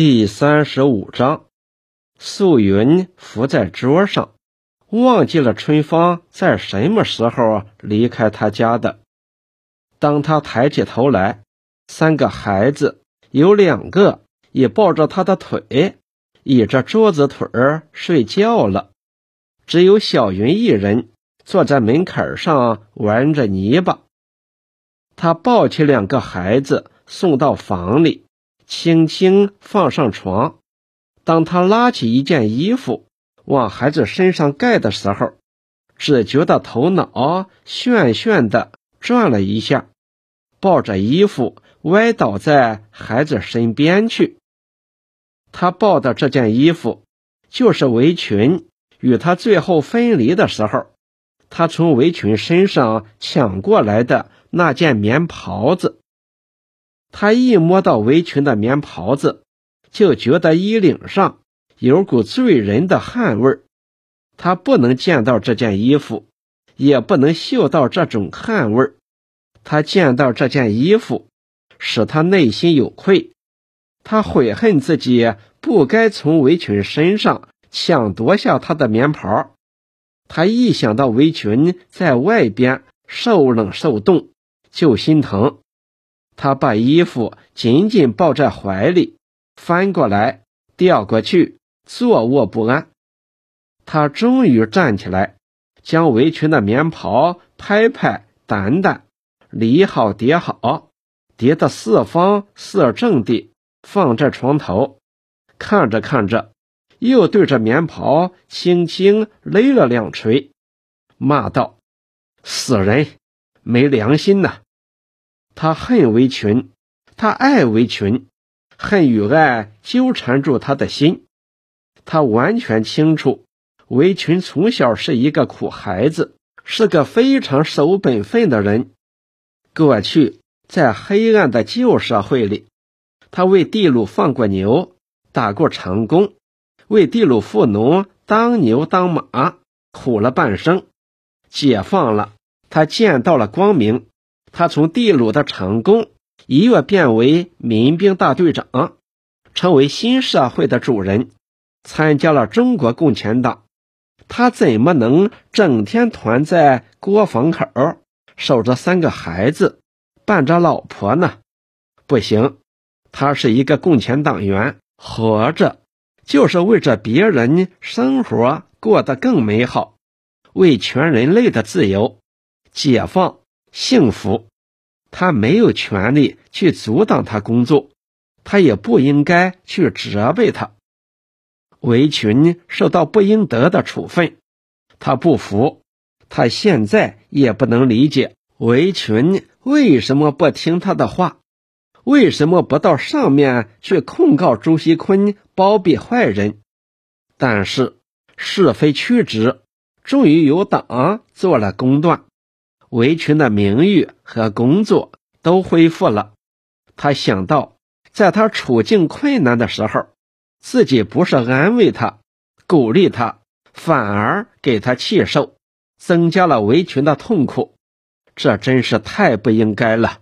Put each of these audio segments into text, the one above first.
第三十五章，素云伏在桌上，忘记了春芳在什么时候离开他家的。当他抬起头来，三个孩子有两个也抱着他的腿，倚着桌子腿儿睡觉了，只有小云一人坐在门槛上玩着泥巴。他抱起两个孩子送到房里。轻轻放上床。当他拉起一件衣服往孩子身上盖的时候，只觉得头脑旋旋的转了一下，抱着衣服歪倒在孩子身边去。他抱的这件衣服，就是围裙与他最后分离的时候，他从围裙身上抢过来的那件棉袍子。他一摸到围裙的棉袍子，就觉得衣领上有股醉人的汗味儿。他不能见到这件衣服，也不能嗅到这种汗味儿。他见到这件衣服，使他内心有愧。他悔恨自己不该从围裙身上抢夺下他的棉袍。他一想到围裙在外边受冷受冻，就心疼。他把衣服紧紧抱在怀里，翻过来调过去，坐卧不安。他终于站起来，将围裙的棉袍拍拍掸掸，理好叠好，叠得四方四正地放在床头。看着看着，又对着棉袍轻轻勒了两锤，骂道：“死人，没良心呐！”他恨围裙，他爱围裙，恨与爱纠缠住他的心。他完全清楚，围裙从小是一个苦孩子，是个非常守本分的人。过去在黑暗的旧社会里，他为地主放过牛，打过长工，为地主富农当牛当马，苦了半生。解放了，他见到了光明。他从地主的长工一跃变为民兵大队长，成为新社会的主人，参加了中国共产党。他怎么能整天团在锅房口，守着三个孩子，伴着老婆呢？不行，他是一个共产党员，活着就是为着别人生活过得更美好，为全人类的自由、解放。幸福，他没有权利去阻挡他工作，他也不应该去责备他。围裙受到不应得的处分，他不服，他现在也不能理解围裙为什么不听他的话，为什么不到上面去控告朱锡坤包庇坏人。但是是非曲直，终于由党做了公断。围裙的名誉和工作都恢复了。他想到，在他处境困难的时候，自己不是安慰他、鼓励他，反而给他气受，增加了围裙的痛苦。这真是太不应该了，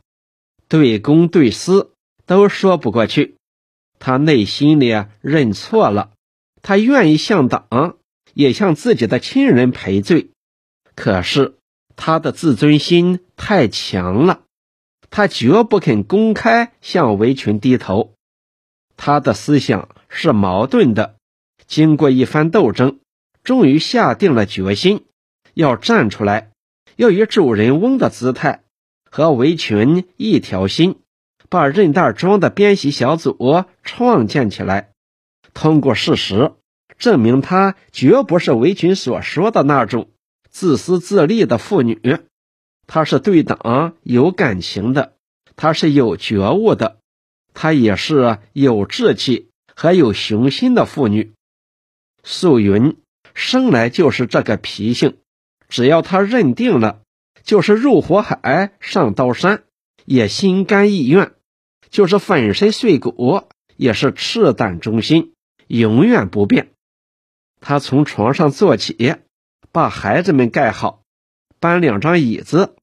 对公对私都说不过去。他内心里认错了，他愿意向党，也向自己的亲人赔罪。可是。他的自尊心太强了，他绝不肯公开向围裙低头。他的思想是矛盾的，经过一番斗争，终于下定了决心，要站出来，要以主人翁的姿态和围裙一条心，把任大庄的编辑小组创建起来，通过事实证明他绝不是围裙所说的那种。自私自利的妇女，她是对党有感情的，她是有觉悟的，她也是有志气和有雄心的妇女。素云生来就是这个脾性，只要她认定了，就是入火海上刀山，也心甘意愿；就是粉身碎骨，也是赤胆忠心，永远不变。她从床上坐起。把孩子们盖好，搬两张椅子，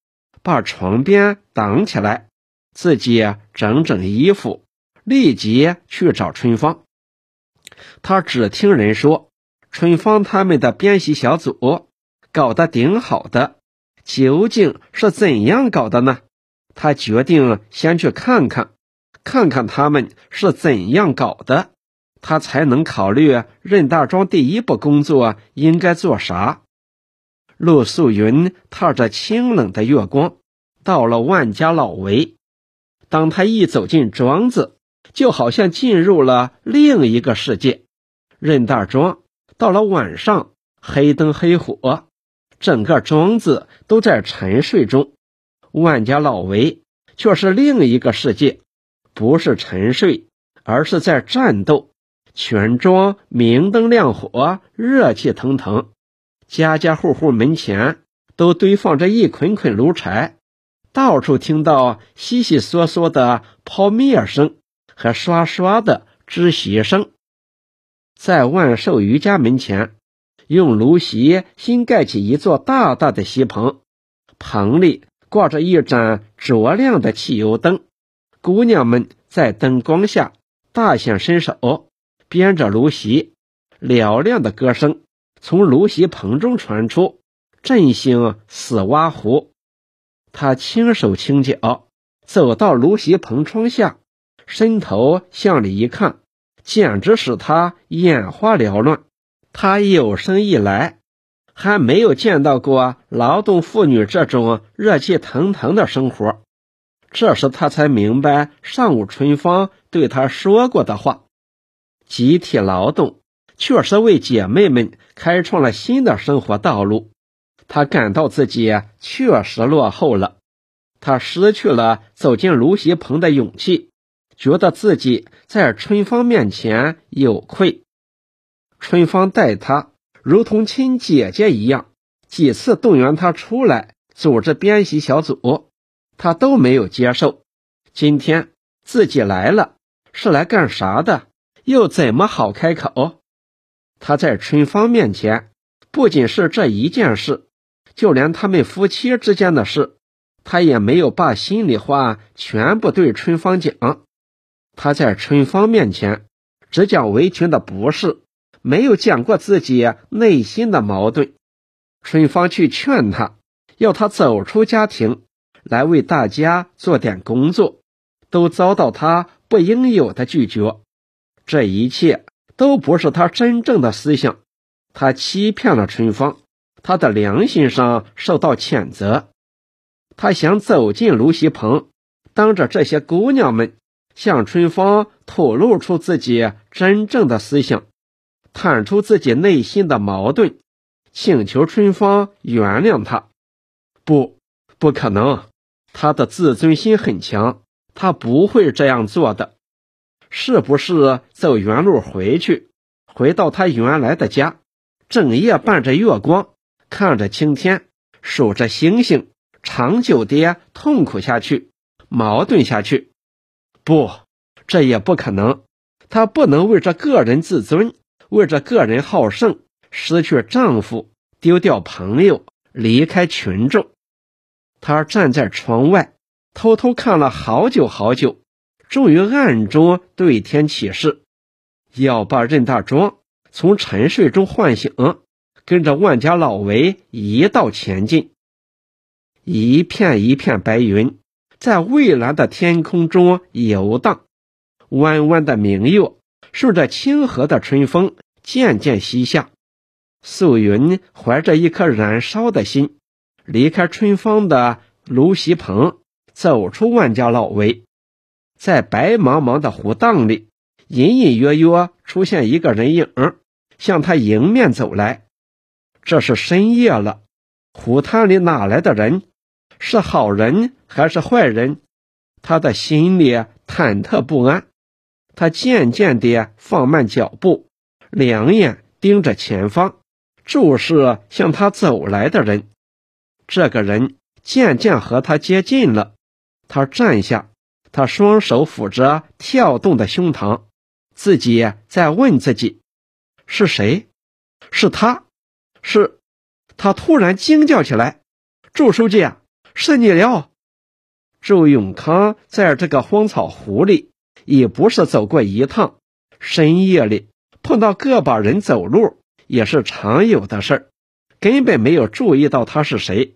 把床边挡起来，自己整整衣服，立即去找春芳。他只听人说，春芳他们的编习小组搞得顶好的，究竟是怎样搞的呢？他决定先去看看，看看他们是怎样搞的，他才能考虑任大庄第一步工作应该做啥。陆素云踏着清冷的月光，到了万家老围。当他一走进庄子，就好像进入了另一个世界。任大庄到了晚上，黑灯黑火，整个庄子都在沉睡中。万家老围却是另一个世界，不是沉睡，而是在战斗。全庄明灯亮火，热气腾腾。家家户户门前都堆放着一捆捆炉柴，到处听到悉悉嗦嗦的抛面声和刷刷的织席声。在万寿余家门前，用芦席新盖起一座大大的席棚，棚里挂着一盏灼亮的汽油灯，姑娘们在灯光下大显身手，编着芦席，嘹亮的歌声。从芦席棚中传出，振兴死蛙湖。他轻手轻脚走到芦席棚窗下，伸头向里一看，简直使他眼花缭乱。他有生以来还没有见到过劳动妇女这种热气腾腾的生活。这时他才明白上午春芳对他说过的话：集体劳动。确实为姐妹们开创了新的生活道路，他感到自己确实落后了，他失去了走进芦席棚的勇气，觉得自己在春芳面前有愧。春芳待他如同亲姐姐一样，几次动员他出来组织编习小组，他都没有接受。今天自己来了，是来干啥的？又怎么好开口？他在春芳面前，不仅是这一件事，就连他们夫妻之间的事，他也没有把心里话全部对春芳讲。他在春芳面前只讲围裙的不是，没有讲过自己内心的矛盾。春芳去劝他，要他走出家庭，来为大家做点工作，都遭到他不应有的拒绝。这一切。都不是他真正的思想，他欺骗了春芳，他的良心上受到谴责。他想走进芦席棚，当着这些姑娘们，向春芳吐露出自己真正的思想，坦出自己内心的矛盾，请求春芳原谅他。不，不可能，他的自尊心很强，他不会这样做的。是不是走原路回去，回到他原来的家，整夜伴着月光，看着青天，数着星星，长久的痛苦下去，矛盾下去？不，这也不可能。她不能为着个人自尊，为着个人好胜，失去丈夫，丢掉朋友，离开群众。他站在窗外，偷偷看了好久好久。终于暗中对天起誓，要把任大庄从沉睡中唤醒，跟着万家老围一道前进。一片一片白云在蔚蓝的天空中游荡，弯弯的明月顺着清和的春风渐渐西下。素云怀着一颗燃烧的心，离开春芳的芦席棚，走出万家老围。在白茫茫的湖荡里，隐隐约约出现一个人影，向他迎面走来。这是深夜了，湖滩里哪来的人？是好人还是坏人？他的心里忐忑不安。他渐渐地放慢脚步，两眼盯着前方，注视向他走来的人。这个人渐渐和他接近了。他站下。他双手抚着跳动的胸膛，自己在问自己：是谁？是他？是？他突然惊叫起来：“祝书记啊，是你了！”祝永康在这个荒草湖里已不是走过一趟，深夜里碰到个把人走路也是常有的事儿，根本没有注意到他是谁。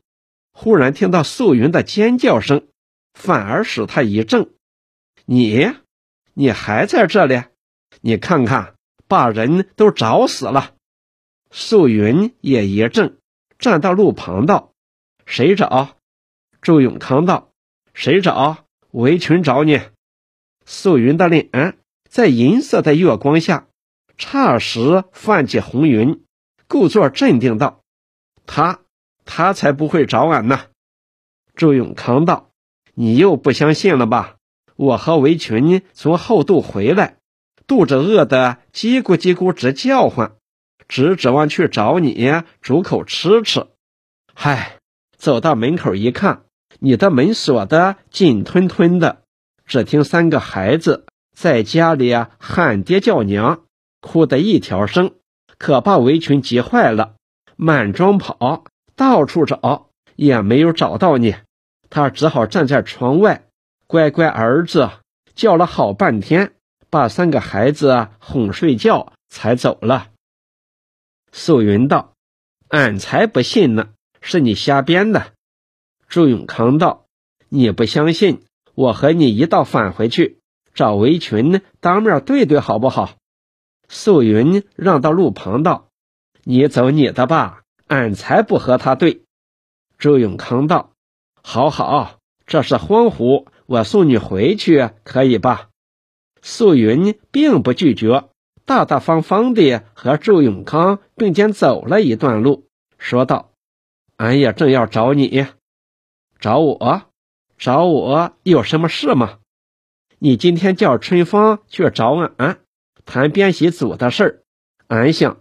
忽然听到素云的尖叫声，反而使他一怔。你，你还在这里？你看看，把人都找死了。素云也一怔，站到路旁道：“谁找？”周永康道：“谁找？围裙找你。”素云的脸在银色的月光下，霎时泛起红云，故作镇定道：“他，他才不会找俺呢。”周永康道：“你又不相信了吧？我和围裙从后渡回来，肚子饿得叽咕叽咕直叫唤，只指望去找你煮口吃吃。嗨，走到门口一看，你的门锁得紧吞吞的。”只听三个孩子在家里喊爹叫娘，哭得一条声，可把围裙急坏了，满庄跑，到处找也没有找到你，他只好站在窗外，乖乖儿子叫了好半天，把三个孩子哄睡觉才走了。素云道：“俺才不信呢，是你瞎编的。”朱永康道：“你不相信？”我和你一道返回去找围裙当面对对好不好？素云让到路旁道：“你走你的吧，俺才不和他对。”周永康道：“好好，这是荒湖，我送你回去可以吧？”素云并不拒绝，大大方方地和周永康并肩走了一段路，说道：“俺也正要找你，找我。”找我有什么事吗？你今天叫春芳去找俺谈编习组的事儿，俺想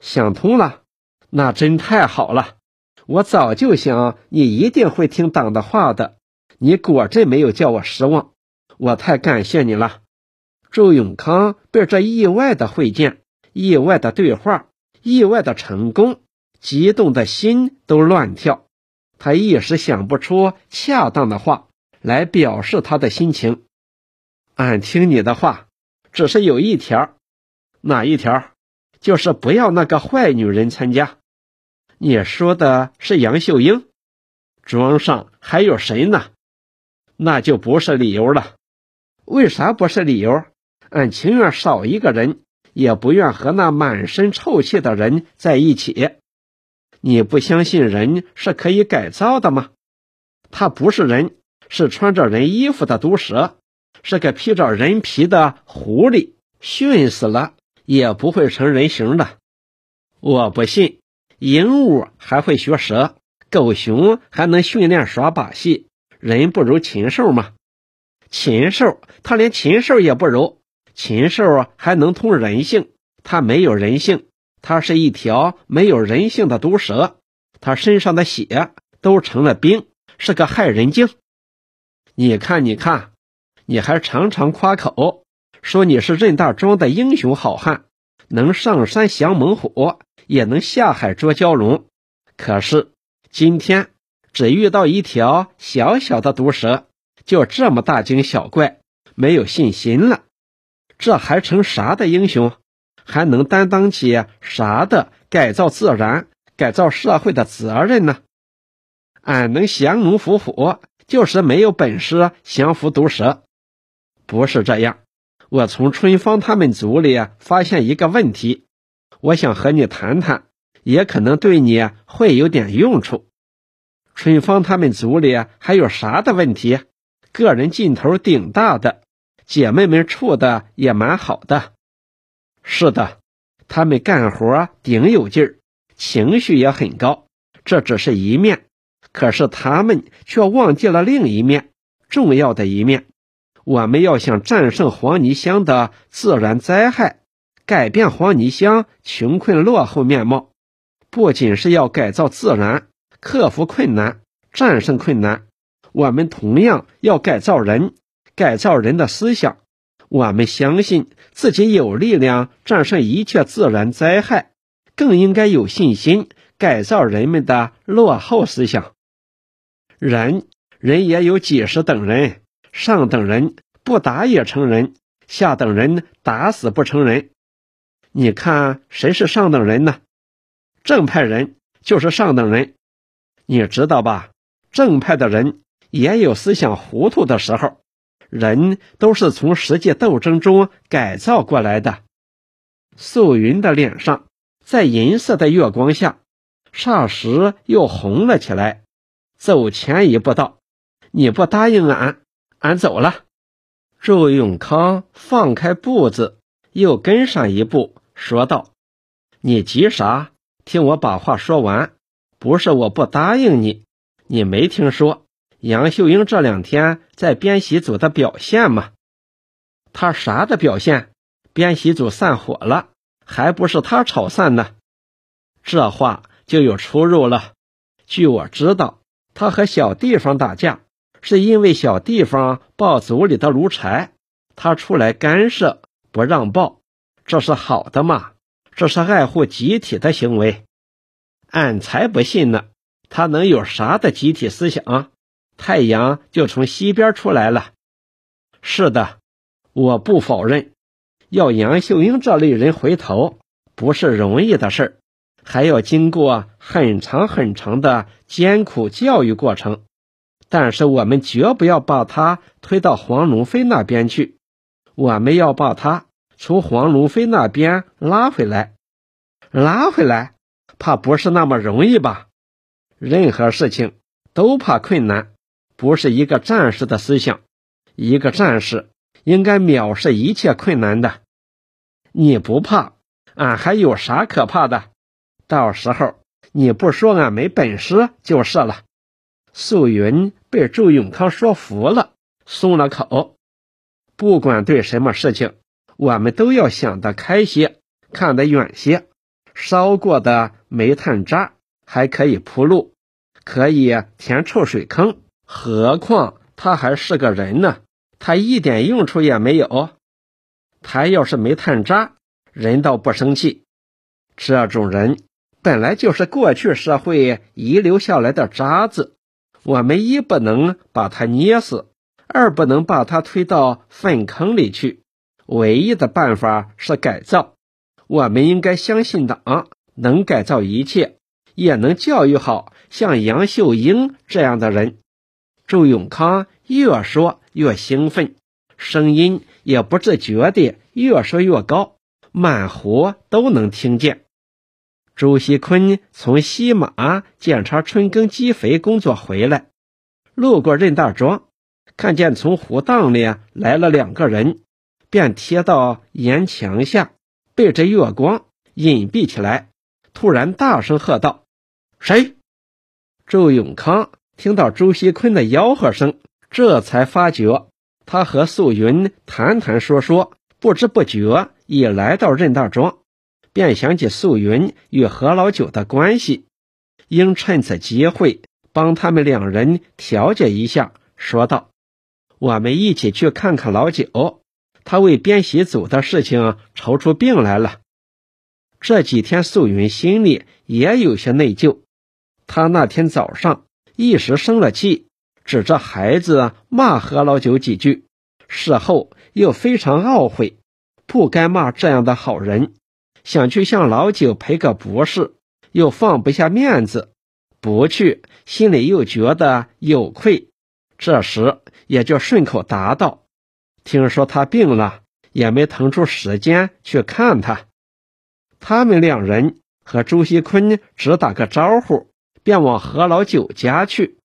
想通了，那真太好了。我早就想你一定会听党的话的，你果真没有叫我失望，我太感谢你了。周永康被这意外的会见、意外的对话、意外的成功，激动的心都乱跳。他一时想不出恰当的话来表示他的心情。俺听你的话，只是有一条，哪一条？就是不要那个坏女人参加。你说的是杨秀英？庄上还有谁呢？那就不是理由了。为啥不是理由？俺情愿少一个人，也不愿和那满身臭气的人在一起。你不相信人是可以改造的吗？他不是人，是穿着人衣服的毒蛇，是个披着人皮的狐狸，熏死了也不会成人形的。我不信，鹦鹉还会学蛇，狗熊还能训练耍把戏，人不如禽兽吗？禽兽，他连禽兽也不如，禽兽还能通人性，他没有人性。它是一条没有人性的毒蛇，它身上的血都成了冰，是个害人精。你看，你看，你还常常夸口说你是任大庄的英雄好汉，能上山降猛虎，也能下海捉蛟龙。可是今天只遇到一条小小的毒蛇，就这么大惊小怪，没有信心了，这还成啥的英雄？还能担当起啥的改造自然、改造社会的责任呢？俺能降龙伏虎，就是没有本事降服毒蛇。不是这样，我从春芳他们组里发现一个问题，我想和你谈谈，也可能对你会有点用处。春芳他们组里还有啥的问题？个人劲头顶大的，姐妹们处的也蛮好的。是的，他们干活顶有劲儿，情绪也很高。这只是一面，可是他们却忘记了另一面，重要的一面。我们要想战胜黄泥乡的自然灾害，改变黄泥乡穷困落后面貌，不仅是要改造自然、克服困难、战胜困难，我们同样要改造人，改造人的思想。我们相信自己有力量战胜一切自然灾害，更应该有信心改造人们的落后思想。人，人也有几十等人，上等人不打也成人，下等人打死不成人。你看谁是上等人呢？正派人就是上等人，你知道吧？正派的人也有思想糊涂的时候，人都是从实际斗争中改造过来的。素云的脸上，在银色的月光下，霎时又红了起来。走前一步道：“你不答应俺，俺走了。”周永康放开步子，又跟上一步，说道：“你急啥？听我把话说完。不是我不答应你。”你没听说杨秀英这两天在编习组的表现吗？他啥的表现？编习组散伙了，还不是他吵散的？这话就有出入了。据我知道，他和小地方打架，是因为小地方爆组里的炉柴，他出来干涉，不让爆，这是好的嘛？这是爱护集体的行为。俺才不信呢。他能有啥的集体思想？太阳就从西边出来了。是的，我不否认，要杨秀英这类人回头不是容易的事儿，还要经过很长很长的艰苦教育过程。但是我们绝不要把他推到黄龙飞那边去，我们要把他从黄龙飞那边拉回来。拉回来，怕不是那么容易吧？任何事情都怕困难，不是一个战士的思想。一个战士应该藐视一切困难的。你不怕，俺还有啥可怕的？到时候你不说俺没本事就是了。素云被周永康说服了，松了口。不管对什么事情，我们都要想得开些，看得远些。烧过的煤炭渣。还可以铺路，可以填臭水坑，何况他还是个人呢？他一点用处也没有。他要是煤炭渣，人倒不生气。这种人本来就是过去社会遗留下来的渣子，我们一不能把他捏死，二不能把他推到粪坑里去。唯一的办法是改造。我们应该相信党能改造一切。也能教育好像杨秀英这样的人。周永康越说越兴奋，声音也不自觉地越说越高，满湖都能听见。朱锡坤从西马检查春耕机肥工作回来，路过任大庄，看见从湖荡里来了两个人，便贴到岩墙下，背着月光隐蔽起来。突然大声喝道。谁？周永康听到周锡坤的吆喝声，这才发觉他和素云谈谈说说，不知不觉已来到任大庄，便想起素云与何老九的关系，应趁此机会帮他们两人调解一下，说道：“我们一起去看看老九，他为编习组的事情愁出病来了。这几天素云心里也有些内疚。”他那天早上一时生了气，指着孩子骂何老九几句，事后又非常懊悔，不该骂这样的好人，想去向老九赔个不是，又放不下面子，不去心里又觉得有愧，这时也就顺口答道：“听说他病了，也没腾出时间去看他。”他们两人和朱锡坤只打个招呼。便往何老九家去。